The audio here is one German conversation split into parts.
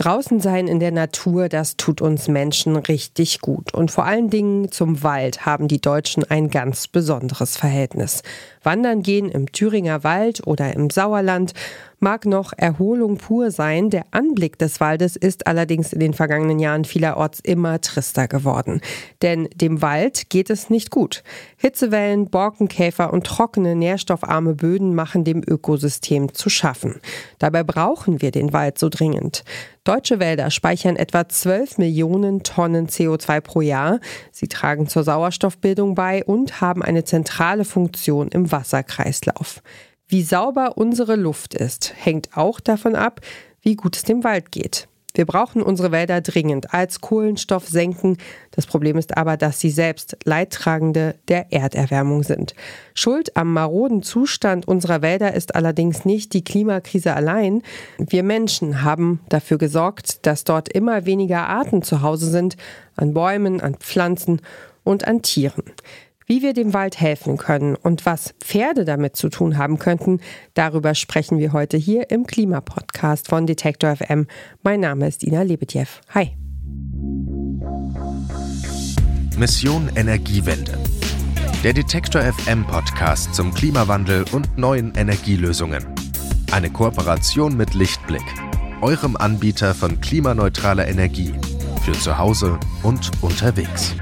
Draußen sein in der Natur, das tut uns Menschen richtig gut. Und vor allen Dingen zum Wald haben die Deutschen ein ganz besonderes Verhältnis. Wandern gehen im Thüringer Wald oder im Sauerland mag noch Erholung pur sein. Der Anblick des Waldes ist allerdings in den vergangenen Jahren vielerorts immer trister geworden. Denn dem Wald geht es nicht gut. Hitzewellen, Borkenkäfer und trockene, nährstoffarme Böden machen dem Ökosystem zu schaffen. Dabei brauchen wir den Wald so dringend. Deutsche Wälder speichern etwa 12 Millionen Tonnen CO2 pro Jahr. Sie tragen zur Sauerstoffbildung bei und haben eine zentrale Funktion im Wasserkreislauf. Wie sauber unsere Luft ist, hängt auch davon ab, wie gut es dem Wald geht. Wir brauchen unsere Wälder dringend als Kohlenstoffsenken. Das Problem ist aber, dass sie selbst Leidtragende der Erderwärmung sind. Schuld am maroden Zustand unserer Wälder ist allerdings nicht die Klimakrise allein. Wir Menschen haben dafür gesorgt, dass dort immer weniger Arten zu Hause sind, an Bäumen, an Pflanzen und an Tieren. Wie wir dem Wald helfen können und was Pferde damit zu tun haben könnten, darüber sprechen wir heute hier im Klimapodcast von Detektor FM. Mein Name ist Ina Lebetjew. Hi. Mission Energiewende. Der Detektor FM Podcast zum Klimawandel und neuen Energielösungen. Eine Kooperation mit Lichtblick, eurem Anbieter von klimaneutraler Energie für zu Hause und unterwegs.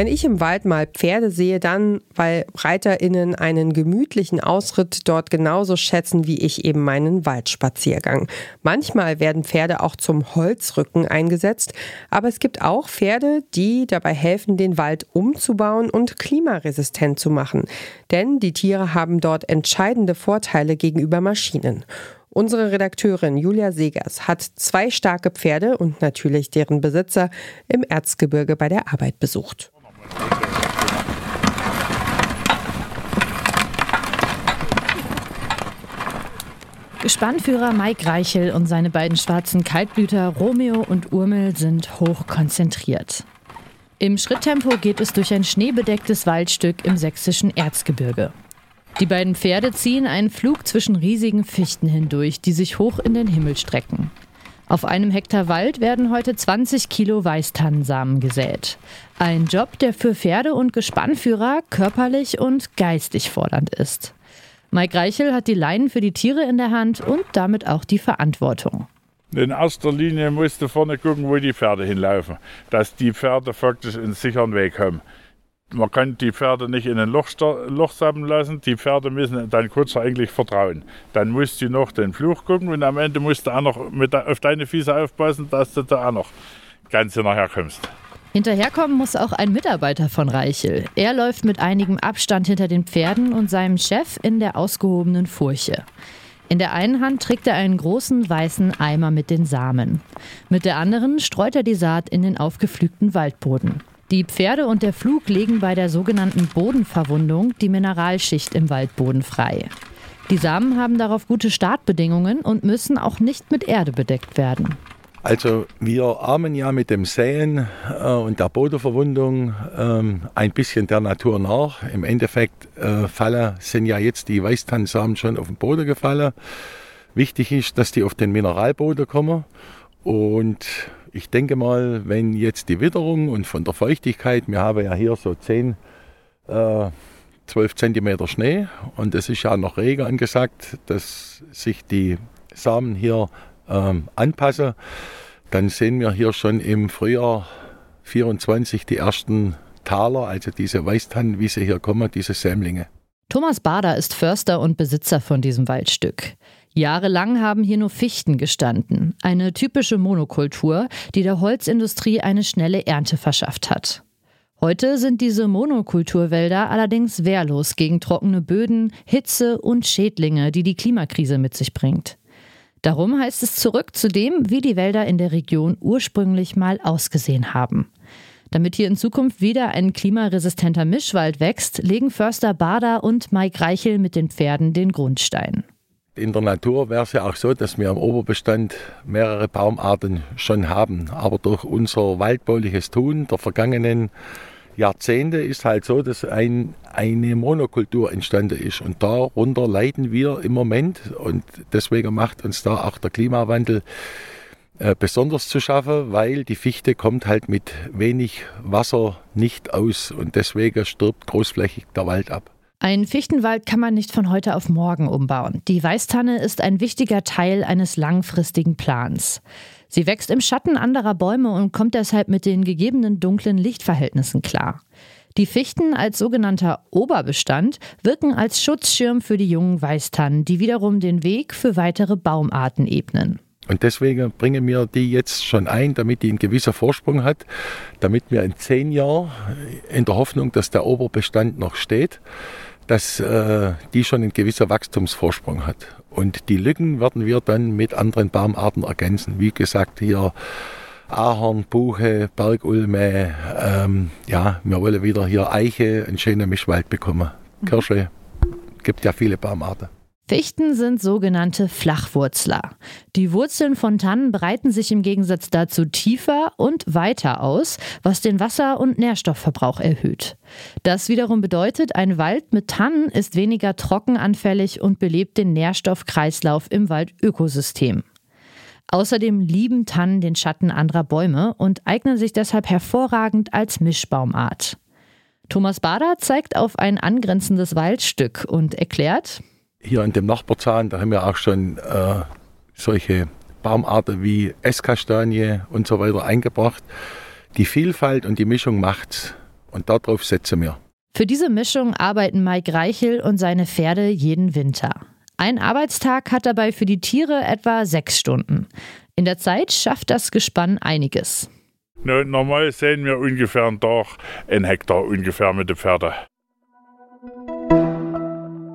Wenn ich im Wald mal Pferde sehe, dann, weil ReiterInnen einen gemütlichen Ausritt dort genauso schätzen wie ich eben meinen Waldspaziergang. Manchmal werden Pferde auch zum Holzrücken eingesetzt, aber es gibt auch Pferde, die dabei helfen, den Wald umzubauen und klimaresistent zu machen. Denn die Tiere haben dort entscheidende Vorteile gegenüber Maschinen. Unsere Redakteurin Julia Segers hat zwei starke Pferde und natürlich deren Besitzer im Erzgebirge bei der Arbeit besucht. Gespannführer Mike Reichel und seine beiden schwarzen Kaltblüter Romeo und Urmel sind hoch konzentriert. Im Schritttempo geht es durch ein schneebedecktes Waldstück im sächsischen Erzgebirge. Die beiden Pferde ziehen einen Flug zwischen riesigen Fichten hindurch, die sich hoch in den Himmel strecken. Auf einem Hektar Wald werden heute 20 Kilo Weißtannensamen gesät. Ein Job, der für Pferde und Gespannführer körperlich und geistig fordernd ist. Mike Reichel hat die Leinen für die Tiere in der Hand und damit auch die Verantwortung. In erster Linie musst du vorne gucken, wo die Pferde hinlaufen, dass die Pferde faktisch einen sicheren Weg haben man kann die Pferde nicht in ein Loch, Loch sammeln lassen. Die Pferde müssen dein Kutscher eigentlich vertrauen. Dann musst du noch den Fluch gucken und am Ende musst du auch noch mit, auf deine Füße aufpassen, dass du da auch noch ganz hinterher kommst. Hinterherkommen muss auch ein Mitarbeiter von Reichel. Er läuft mit einigem Abstand hinter den Pferden und seinem Chef in der ausgehobenen Furche. In der einen Hand trägt er einen großen weißen Eimer mit den Samen. Mit der anderen streut er die Saat in den aufgepflügten Waldboden. Die Pferde und der Flug legen bei der sogenannten Bodenverwundung die Mineralschicht im Waldboden frei. Die Samen haben darauf gute Startbedingungen und müssen auch nicht mit Erde bedeckt werden. Also wir ahmen ja mit dem Säen äh, und der Bodenverwundung ähm, ein bisschen der Natur nach. Im Endeffekt äh, Falle sind ja jetzt die Weißtannensamen schon auf den Boden gefallen. Wichtig ist, dass die auf den Mineralboden kommen und ich denke mal, wenn jetzt die Witterung und von der Feuchtigkeit, wir haben ja hier so 10, äh, 12 Zentimeter Schnee und es ist ja noch Regen angesagt, dass sich die Samen hier ähm, anpassen, dann sehen wir hier schon im Frühjahr 24 die ersten Taler, also diese Weißtannen, wie sie hier kommen, diese Sämlinge. Thomas Bader ist Förster und Besitzer von diesem Waldstück. Jahrelang haben hier nur Fichten gestanden, eine typische Monokultur, die der Holzindustrie eine schnelle Ernte verschafft hat. Heute sind diese Monokulturwälder allerdings wehrlos gegen trockene Böden, Hitze und Schädlinge, die die Klimakrise mit sich bringt. Darum heißt es zurück zu dem, wie die Wälder in der Region ursprünglich mal ausgesehen haben. Damit hier in Zukunft wieder ein klimaresistenter Mischwald wächst, legen Förster Bader und Mike Reichel mit den Pferden den Grundstein. In der Natur wäre es ja auch so, dass wir im Oberbestand mehrere Baumarten schon haben. Aber durch unser waldbauliches Tun der vergangenen Jahrzehnte ist halt so, dass ein, eine Monokultur entstanden ist. Und darunter leiden wir im Moment. Und deswegen macht uns da auch der Klimawandel äh, besonders zu schaffen, weil die Fichte kommt halt mit wenig Wasser nicht aus. Und deswegen stirbt großflächig der Wald ab. Ein Fichtenwald kann man nicht von heute auf morgen umbauen. Die Weißtanne ist ein wichtiger Teil eines langfristigen Plans. Sie wächst im Schatten anderer Bäume und kommt deshalb mit den gegebenen dunklen Lichtverhältnissen klar. Die Fichten als sogenannter Oberbestand wirken als Schutzschirm für die jungen Weißtannen, die wiederum den Weg für weitere Baumarten ebnen. Und deswegen bringen wir die jetzt schon ein, damit die einen gewisser Vorsprung hat, damit wir in zehn Jahren in der Hoffnung, dass der Oberbestand noch steht, dass äh, die schon einen gewisser Wachstumsvorsprung hat. Und die Lücken werden wir dann mit anderen Baumarten ergänzen. Wie gesagt, hier Ahorn, Buche, Bergulme. Ähm, ja, wir wollen wieder hier Eiche, einen schönen Mischwald bekommen. Kirsche, gibt ja viele Baumarten. Fichten sind sogenannte Flachwurzler. Die Wurzeln von Tannen breiten sich im Gegensatz dazu tiefer und weiter aus, was den Wasser- und Nährstoffverbrauch erhöht. Das wiederum bedeutet, ein Wald mit Tannen ist weniger trockenanfällig und belebt den Nährstoffkreislauf im Waldökosystem. Außerdem lieben Tannen den Schatten anderer Bäume und eignen sich deshalb hervorragend als Mischbaumart. Thomas Bader zeigt auf ein angrenzendes Waldstück und erklärt, hier in dem Nachbarzahn, da haben wir auch schon äh, solche Baumarten wie Esskastanie und so weiter eingebracht. Die Vielfalt und die Mischung macht's und darauf setzen wir. Für diese Mischung arbeiten Mike Reichel und seine Pferde jeden Winter. Ein Arbeitstag hat dabei für die Tiere etwa sechs Stunden. In der Zeit schafft das Gespann einiges. normal sehen wir ungefähr einen Tag, ein Hektar ungefähr mit den Pferden.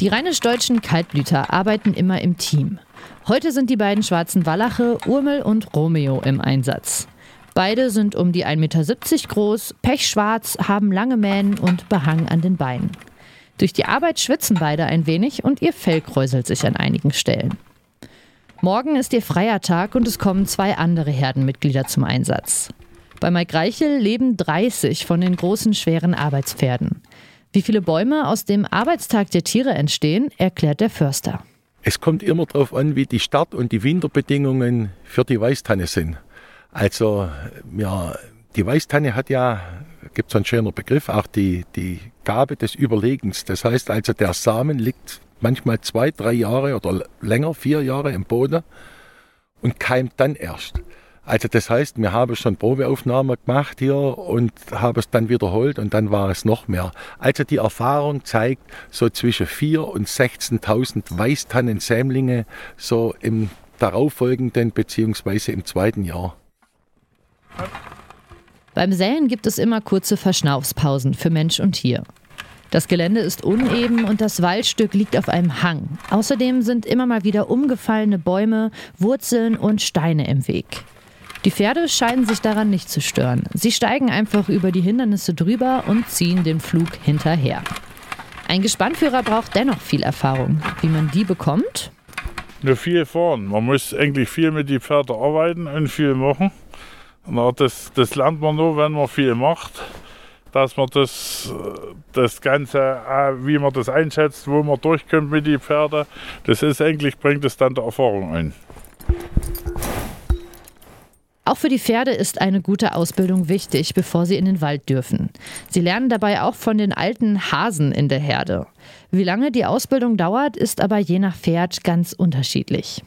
Die rheinisch-deutschen Kaltblüter arbeiten immer im Team. Heute sind die beiden schwarzen Wallache Urmel und Romeo im Einsatz. Beide sind um die 1,70 Meter groß, pechschwarz, haben lange Mähnen und Behang an den Beinen. Durch die Arbeit schwitzen beide ein wenig und ihr Fell kräuselt sich an einigen Stellen. Morgen ist ihr freier Tag und es kommen zwei andere Herdenmitglieder zum Einsatz. Bei Mike Reichel leben 30 von den großen, schweren Arbeitspferden. Wie viele Bäume aus dem Arbeitstag der Tiere entstehen, erklärt der Förster. Es kommt immer darauf an, wie die Start- und die Winterbedingungen für die Weißtanne sind. Also, ja, die Weißtanne hat ja, gibt es einen schönen Begriff, auch die, die Gabe des Überlegens. Das heißt also, der Samen liegt manchmal zwei, drei Jahre oder länger, vier Jahre im Boden und keimt dann erst. Also das heißt, wir haben schon Probeaufnahmen gemacht hier und haben es dann wiederholt und dann war es noch mehr. Also die Erfahrung zeigt so zwischen 4.000 und 16.000 Weißtannensämlinge so im darauffolgenden bzw. im zweiten Jahr. Beim Säen gibt es immer kurze Verschnaufspausen für Mensch und Tier. Das Gelände ist uneben und das Waldstück liegt auf einem Hang. Außerdem sind immer mal wieder umgefallene Bäume, Wurzeln und Steine im Weg. Die Pferde scheinen sich daran nicht zu stören. Sie steigen einfach über die Hindernisse drüber und ziehen den Flug hinterher. Ein Gespannführer braucht dennoch viel Erfahrung. Wie man die bekommt? Nur viel fahren. Man muss eigentlich viel mit den Pferden arbeiten und viel machen. Und das, das lernt man nur, wenn man viel macht. Dass man das, das Ganze, äh, wie man das einschätzt, wo man durchkommt mit den Pferden, das ist eigentlich, bringt es dann der Erfahrung ein. Auch für die Pferde ist eine gute Ausbildung wichtig, bevor sie in den Wald dürfen. Sie lernen dabei auch von den alten Hasen in der Herde. Wie lange die Ausbildung dauert, ist aber je nach Pferd ganz unterschiedlich.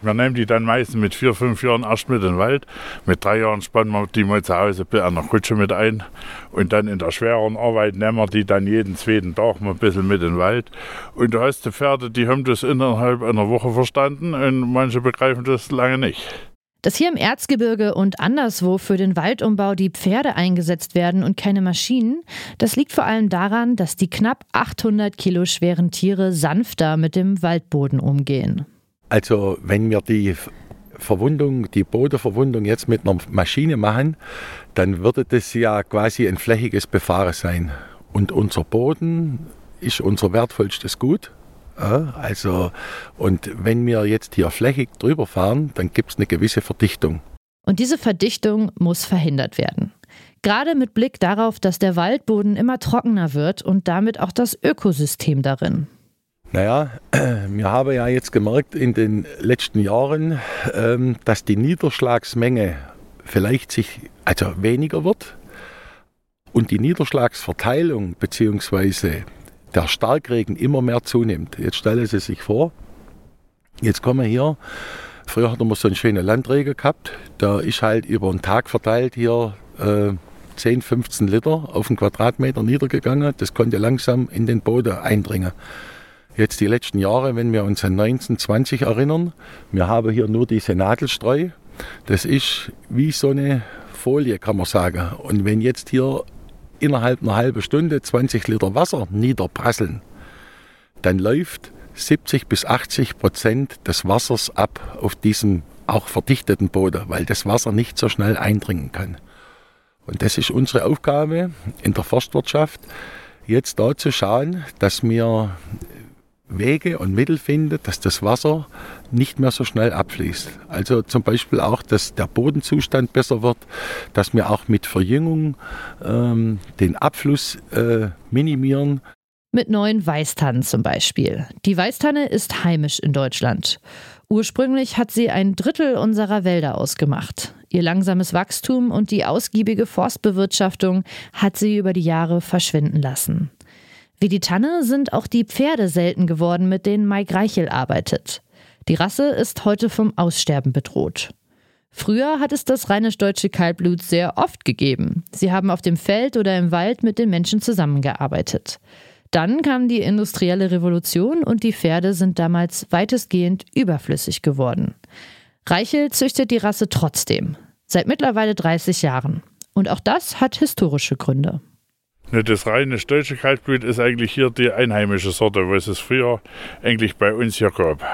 Wir nehmen die dann meistens mit vier, fünf Jahren erst mit in den Wald. Mit drei Jahren spannen wir die mal zu Hause an der Kutsche mit ein. Und dann in der schweren Arbeit nehmen wir die dann jeden zweiten Tag mal ein bisschen mit in den Wald. Und du hast die Pferde, die haben das innerhalb einer Woche verstanden und manche begreifen das lange nicht. Dass hier im Erzgebirge und anderswo für den Waldumbau die Pferde eingesetzt werden und keine Maschinen, das liegt vor allem daran, dass die knapp 800 Kilo schweren Tiere sanfter mit dem Waldboden umgehen. Also wenn wir die Verwundung, die Bodenverwundung jetzt mit einer Maschine machen, dann würde das ja quasi ein flächiges Befahren sein. Und unser Boden ist unser wertvollstes Gut. Also, und wenn wir jetzt hier flächig drüber fahren, dann gibt es eine gewisse Verdichtung. Und diese Verdichtung muss verhindert werden. Gerade mit Blick darauf, dass der Waldboden immer trockener wird und damit auch das Ökosystem darin. Naja, wir haben ja jetzt gemerkt in den letzten Jahren, ähm, dass die Niederschlagsmenge vielleicht sich also weniger wird und die Niederschlagsverteilung bzw der Starkregen immer mehr zunimmt. Jetzt stellen Sie sich vor, jetzt kommen wir hier, früher hatten wir so einen schönen Landregen gehabt, da ist halt über einen Tag verteilt hier äh, 10, 15 Liter auf einen Quadratmeter niedergegangen. Das konnte langsam in den Boden eindringen. Jetzt die letzten Jahre, wenn wir uns an 1920 erinnern, wir haben hier nur diese Nadelstreu. Das ist wie so eine Folie, kann man sagen. Und wenn jetzt hier innerhalb einer halben Stunde 20 Liter Wasser niederprasseln, dann läuft 70 bis 80 Prozent des Wassers ab auf diesem auch verdichteten Boden, weil das Wasser nicht so schnell eindringen kann. Und das ist unsere Aufgabe in der Forstwirtschaft, jetzt da zu schauen, dass wir Wege und Mittel findet, dass das Wasser nicht mehr so schnell abfließt. Also zum Beispiel auch, dass der Bodenzustand besser wird, dass wir auch mit Verjüngung ähm, den Abfluss äh, minimieren. Mit neuen Weißtannen zum Beispiel. Die Weißtanne ist heimisch in Deutschland. Ursprünglich hat sie ein Drittel unserer Wälder ausgemacht. Ihr langsames Wachstum und die ausgiebige Forstbewirtschaftung hat sie über die Jahre verschwinden lassen. Wie die Tanne sind auch die Pferde selten geworden, mit denen Mike Reichel arbeitet. Die Rasse ist heute vom Aussterben bedroht. Früher hat es das rheinisch-deutsche Kaltblut sehr oft gegeben. Sie haben auf dem Feld oder im Wald mit den Menschen zusammengearbeitet. Dann kam die industrielle Revolution und die Pferde sind damals weitestgehend überflüssig geworden. Reichel züchtet die Rasse trotzdem, seit mittlerweile 30 Jahren. Und auch das hat historische Gründe. Ne, das reine deutsche Kaltblut ist eigentlich hier die einheimische Sorte, was es früher eigentlich bei uns hier gab.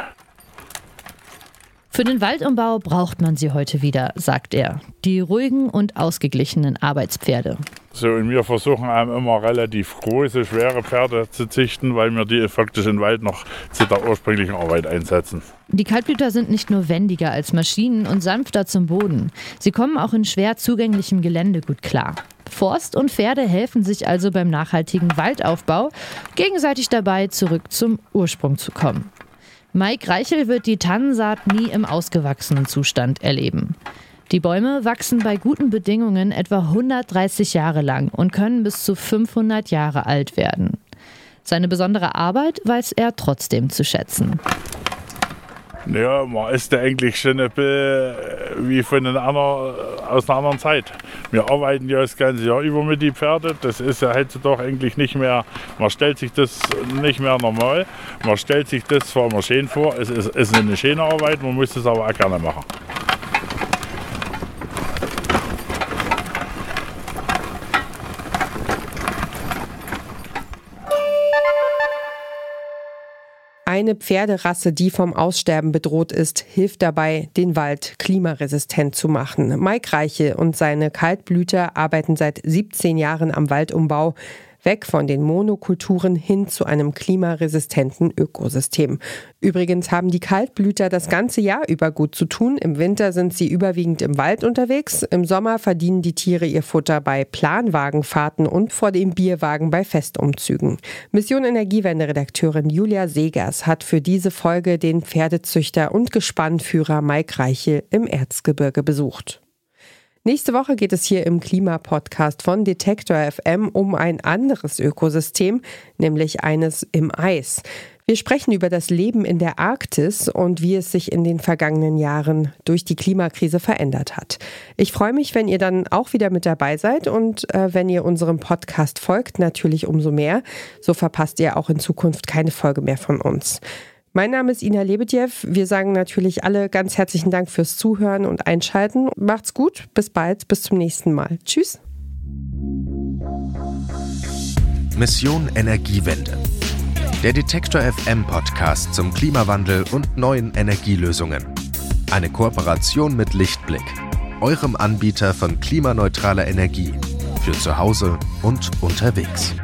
Für den Waldumbau braucht man sie heute wieder, sagt er. Die ruhigen und ausgeglichenen Arbeitspferde. So, und wir versuchen immer relativ große, schwere Pferde zu züchten, weil wir die faktisch im Wald noch zu der ursprünglichen Arbeit einsetzen. Die Kaltblüter sind nicht nur wendiger als Maschinen und sanfter zum Boden. Sie kommen auch in schwer zugänglichem Gelände gut klar. Forst und Pferde helfen sich also beim nachhaltigen Waldaufbau, gegenseitig dabei zurück zum Ursprung zu kommen. Mike Reichel wird die Tannensaat nie im ausgewachsenen Zustand erleben. Die Bäume wachsen bei guten Bedingungen etwa 130 Jahre lang und können bis zu 500 Jahre alt werden. Seine besondere Arbeit weiß er trotzdem zu schätzen. Ja, man ist ja eigentlich schon ein bisschen wie von einer anderen, aus einer anderen Zeit. Wir arbeiten ja das ganze Jahr über mit den Pferden. Das ist ja heutzutage eigentlich nicht mehr, man stellt sich das nicht mehr normal. Man stellt sich das zwar immer schön vor, es ist, ist eine schöne Arbeit, man muss es aber auch gerne machen. Eine Pferderasse, die vom Aussterben bedroht ist, hilft dabei, den Wald klimaresistent zu machen. Mike Reiche und seine Kaltblüter arbeiten seit 17 Jahren am Waldumbau weg von den Monokulturen hin zu einem klimaresistenten Ökosystem. Übrigens haben die Kaltblüter das ganze Jahr über gut zu tun. Im Winter sind sie überwiegend im Wald unterwegs. Im Sommer verdienen die Tiere ihr Futter bei Planwagenfahrten und vor dem Bierwagen bei Festumzügen. Mission Energiewende-Redakteurin Julia Segers hat für diese Folge den Pferdezüchter und Gespannführer Mike Reichel im Erzgebirge besucht. Nächste Woche geht es hier im Klimapodcast von Detektor FM um ein anderes Ökosystem, nämlich eines im Eis. Wir sprechen über das Leben in der Arktis und wie es sich in den vergangenen Jahren durch die Klimakrise verändert hat. Ich freue mich, wenn ihr dann auch wieder mit dabei seid und äh, wenn ihr unserem Podcast folgt, natürlich umso mehr. So verpasst ihr auch in Zukunft keine Folge mehr von uns. Mein Name ist Ina Lebedjew. Wir sagen natürlich alle ganz herzlichen Dank fürs Zuhören und Einschalten. Macht's gut, bis bald, bis zum nächsten Mal. Tschüss. Mission Energiewende. Der Detektor FM Podcast zum Klimawandel und neuen Energielösungen. Eine Kooperation mit Lichtblick, eurem Anbieter von klimaneutraler Energie für zu Hause und unterwegs.